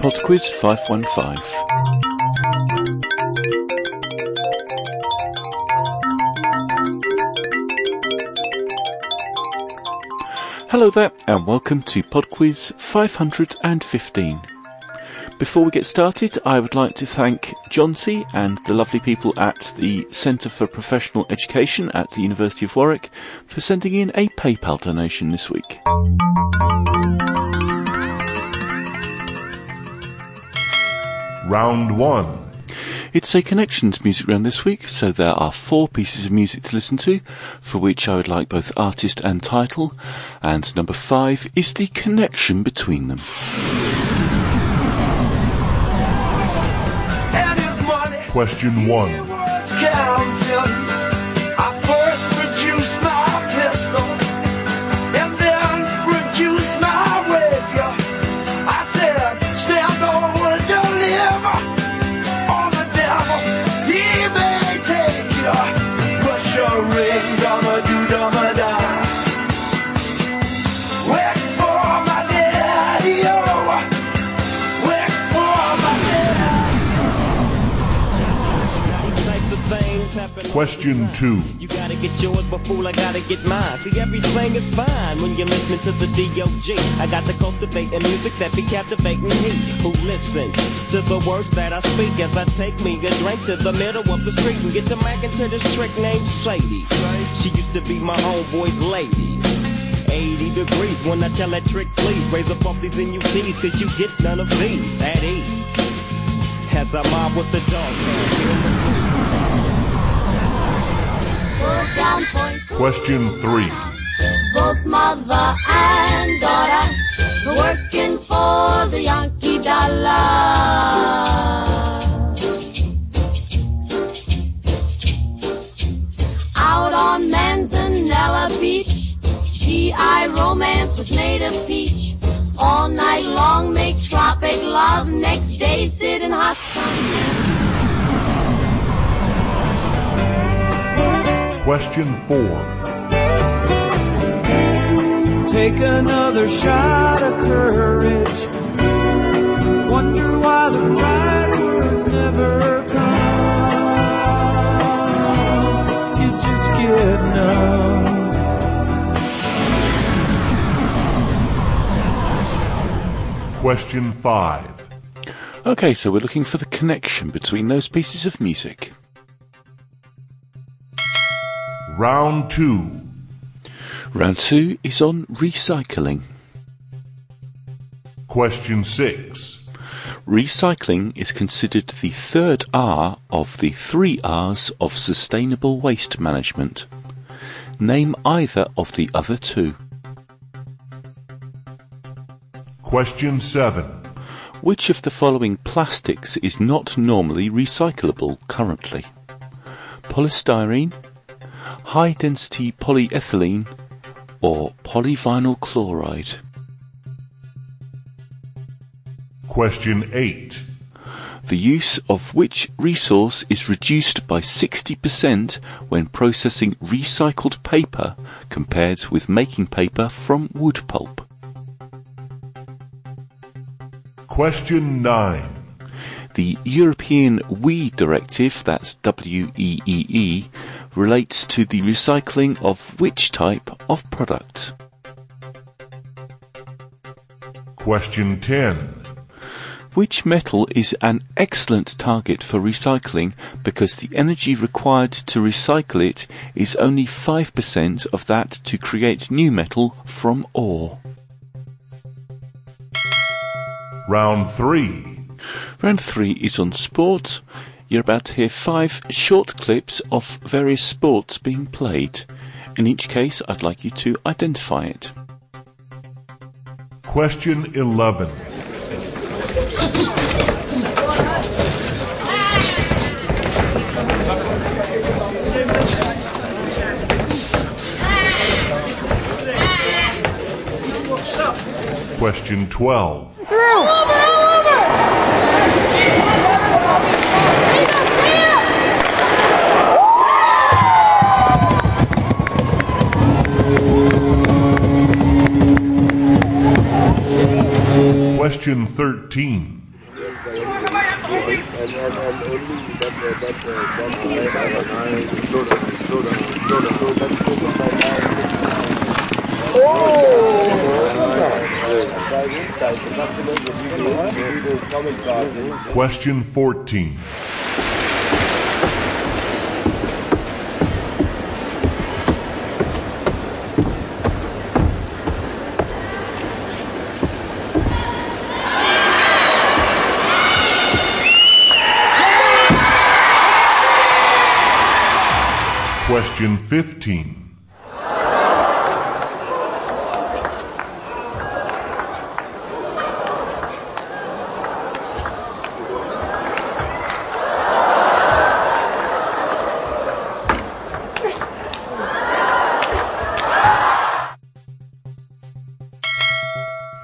PodQuiz 515. Hello there, and welcome to PodQuiz 515. Before we get started, I would like to thank John C. and the lovely people at the Centre for Professional Education at the University of Warwick for sending in a PayPal donation this week. Round 1. It's a Connections music round this week, so there are four pieces of music to listen to, for which I would like both artist and title, and number five is the connection between them. and his money. Question 1. Question 2. You gotta get yours, but fool, I gotta get mine. See, everything is fine when you're listening to the D.O.G. I got to cultivate a music that be captivating he who to the words that I speak as I take me a drink to the middle of the street and get to macking to this trick named Sadie. She used to be my homeboy's lady. 80 degrees when I tell that trick, please raise up off these cause you get none of these at ease. Mob with the dog. Question 3. Both mother and daughter working for the Yankee dollar. Out on Manzanilla Beach, Question 4. Take another shot of courage. Wonder why the right words never come. You just get numb. Question 5. Okay, so we're looking for the connection between those pieces of music. Round 2. Round two is on recycling. Question 6. Recycling is considered the third R of the three R's of sustainable waste management. Name either of the other two. Question 7. Which of the following plastics is not normally recyclable currently? Polystyrene, high density polyethylene, or polyvinyl chloride? Question 8. The use of which resource is reduced by 60% when processing recycled paper compared with making paper from wood pulp? Question 9. The European WEEE Directive, that's W-E-E-E, relates to the recycling of which type of product? Question 10. Which metal is an excellent target for recycling because the energy required to recycle it is only 5% of that to create new metal from ore? Round 3. Round three is on sport. You're about to hear five short clips of various sports being played. In each case, I'd like you to identify it. Question 11. Question 12. Down, Oh! Question 14. Question 15.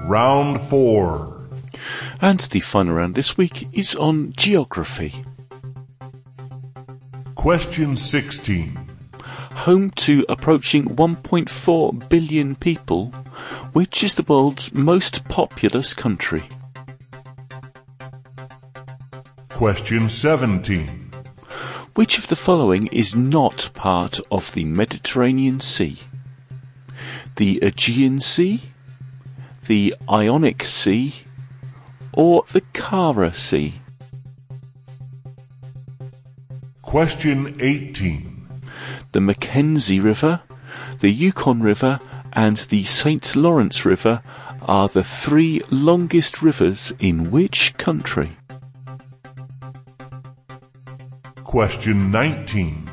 Round 4. And the fun round this week is on geography. Question 16. Home to approaching 1.4 billion people, which is the world's most populous country? Question 17. Which of the following is not part of the Mediterranean Sea? The Aegean Sea, the Ionic Sea, or the Kara Sea? Question 18. The Mackenzie River, the Yukon River, and the St. Lawrence River are the three longest rivers in which country? Question 19.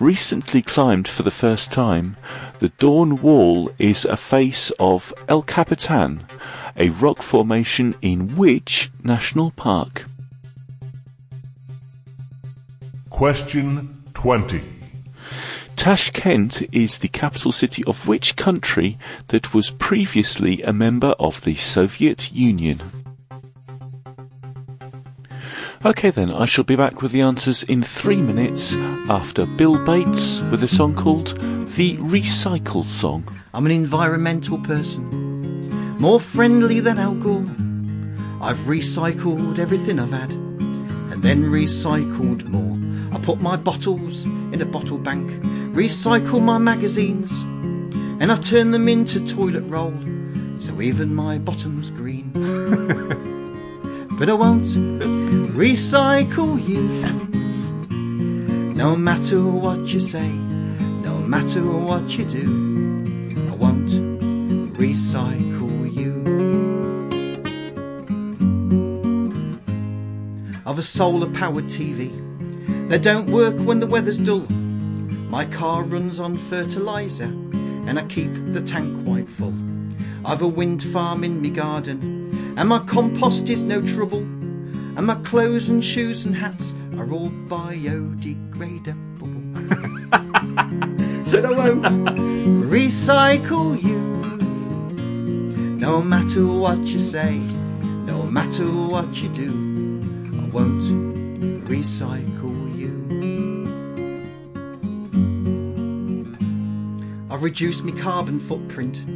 Recently climbed for the first time, the Dawn Wall is a face of El Capitan, a rock formation in which national park? Question 20. Tashkent is the capital city of which country that was previously a member of the Soviet Union? Okay then, I shall be back with the answers in three minutes after Bill Bates with a song called The Recycle Song. I'm an environmental person, more friendly than Al Gore. I've recycled everything I've had, and then recycled more. I put my bottles in a bottle bank, recycle my magazines, and I turn them into toilet roll, so even my bottom's green. but I won't recycle you, no matter what you say, no matter what you do. I won't recycle you. I've a solar powered TV that don't work when the weather's dull. My car runs on fertiliser and I keep the tank quite full. I've a wind farm in me garden and my compost is no trouble. And my clothes and shoes and hats are all biodegradable. but I won't recycle you. No matter what you say, no matter what you do, I won't recycle I've reduced my carbon footprint.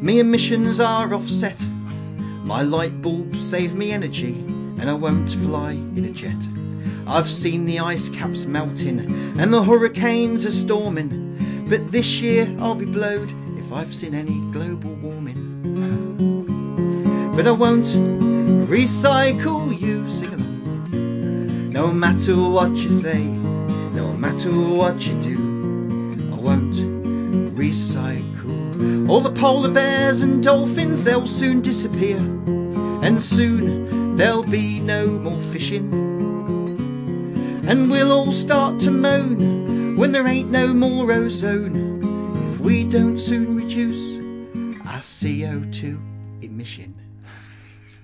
Me emissions are offset. My light bulbs save me energy, and I won't fly in a jet. I've seen the ice caps melting, and the hurricanes are storming. But this year I'll be blowed if I've seen any global warming. But I won't recycle you, sing along. No matter what you say, no matter what you do, recycle. All the polar bears and dolphins, they'll soon disappear. And soon there'll be no more fishing. And we'll all start to moan when there ain't no more ozone. If we don't soon reduce our CO2 emission.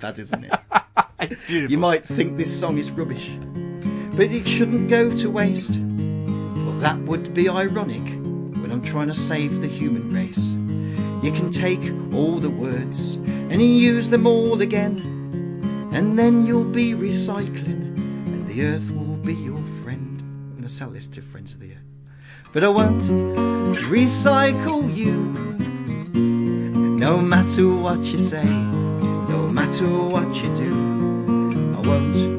That isn't it? you might think this song is rubbish, but it shouldn't go to waste. For that would be ironic when I'm trying to save the human race. You can take all the words and use them all again, and then you'll be recycling, and the earth will be your friend. I'm going to sell this to Friends of the Earth. But I won't recycle you, no matter what you say, no matter what you do. I won't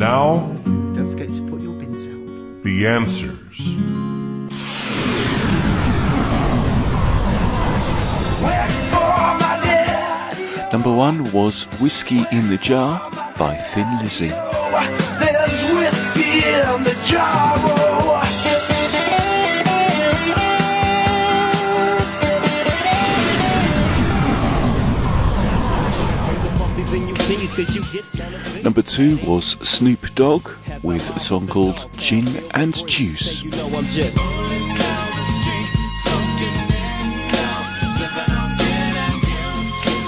now. Don't forget to put your bins out. the answers. Wait for my dad. Number one was Whiskey in the Jar by Thin Lizzy. There's whiskey in the jar. Oh. Number two was Snoop Dogg with a song called Gin and Juice.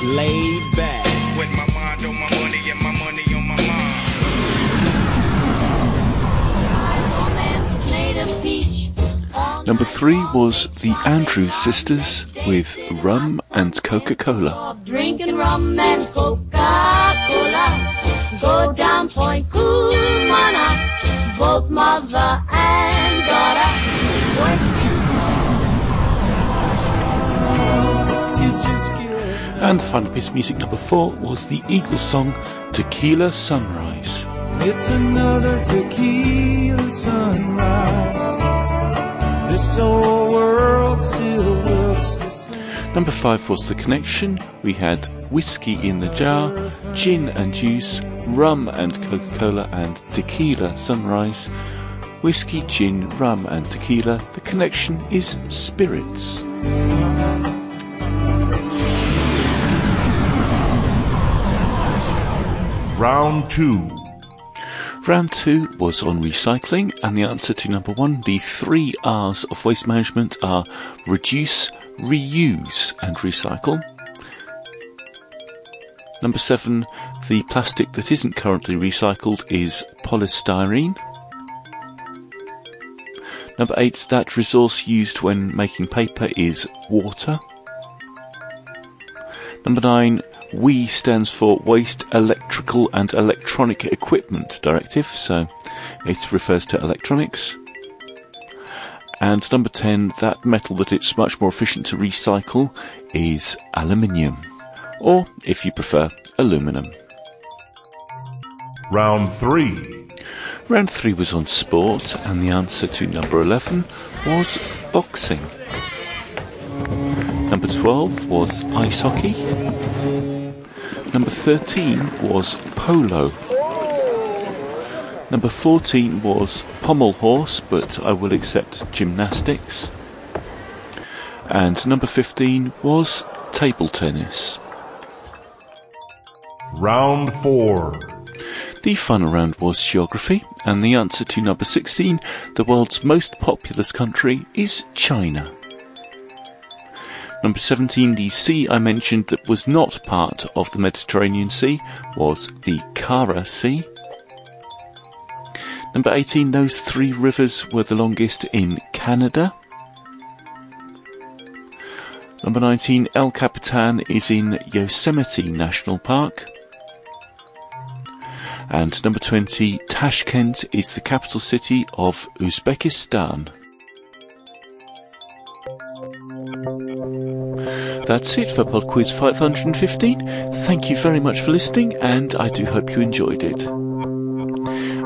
Laid back. With my mind on my money and my money on my mind. Number three was the Andrews Sisters with Rum and Coca-Cola. drinking rum and Coca-Cola. Go down Point Cumana, both mother and daughter. Working You just get And the final piece of music number four was the Eagles song Tequila Sunrise. It's another tequila sunrise. This old world still looks the same. Number five was The Connection. We had Whiskey in the Jar, Gin and Juice, Rum and Coca-Cola, and Tequila Sunrise. Whiskey, Gin, Rum and Tequila. The Connection is Spirits. Round two. Round two was on recycling, and the answer to number one, the three R's of waste management are reduce, reuse, and recycle. Number seven, the plastic that isn't currently recycled is polystyrene. Number eight, that resource used when making paper is water. Number nine, WEEE stands for Waste Electrical and Electronic Equipment Directive, so it refers to electronics. And number 10, that metal that it's much more efficient to recycle is aluminium. Or, if you prefer, aluminum. Round three. Round 3 was on sport, and the answer to number 11 was boxing. Number 12 was ice hockey. Number 13 was polo. Number 14 was pommel horse, but I will accept gymnastics. And number 15 was table tennis. Round four. The final round was geography, and the answer to number 16, the world's most populous country, is China. Number 17, the sea I mentioned that was not part of the Mediterranean Sea was the Kara Sea. Number 18, those three rivers were the longest in Canada. Number 19, El Capitan is in Yosemite National Park. And number 20, Tashkent is the capital city of Uzbekistan. That's it for Pod Quiz 515. Thank you very much for listening, and I do hope you enjoyed it.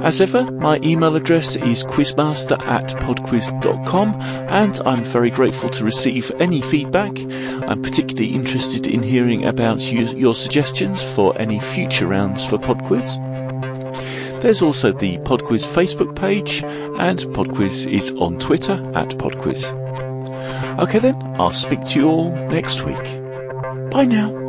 As ever, my email address is quizmaster at podquiz.com, and I'm very grateful to receive any feedback. I'm particularly interested in hearing about you, your suggestions for any future rounds for PodQuiz. There's also the PodQuiz Facebook page, and PodQuiz is on Twitter at PodQuiz. Okay then, I'll speak to you all next week. Bye now.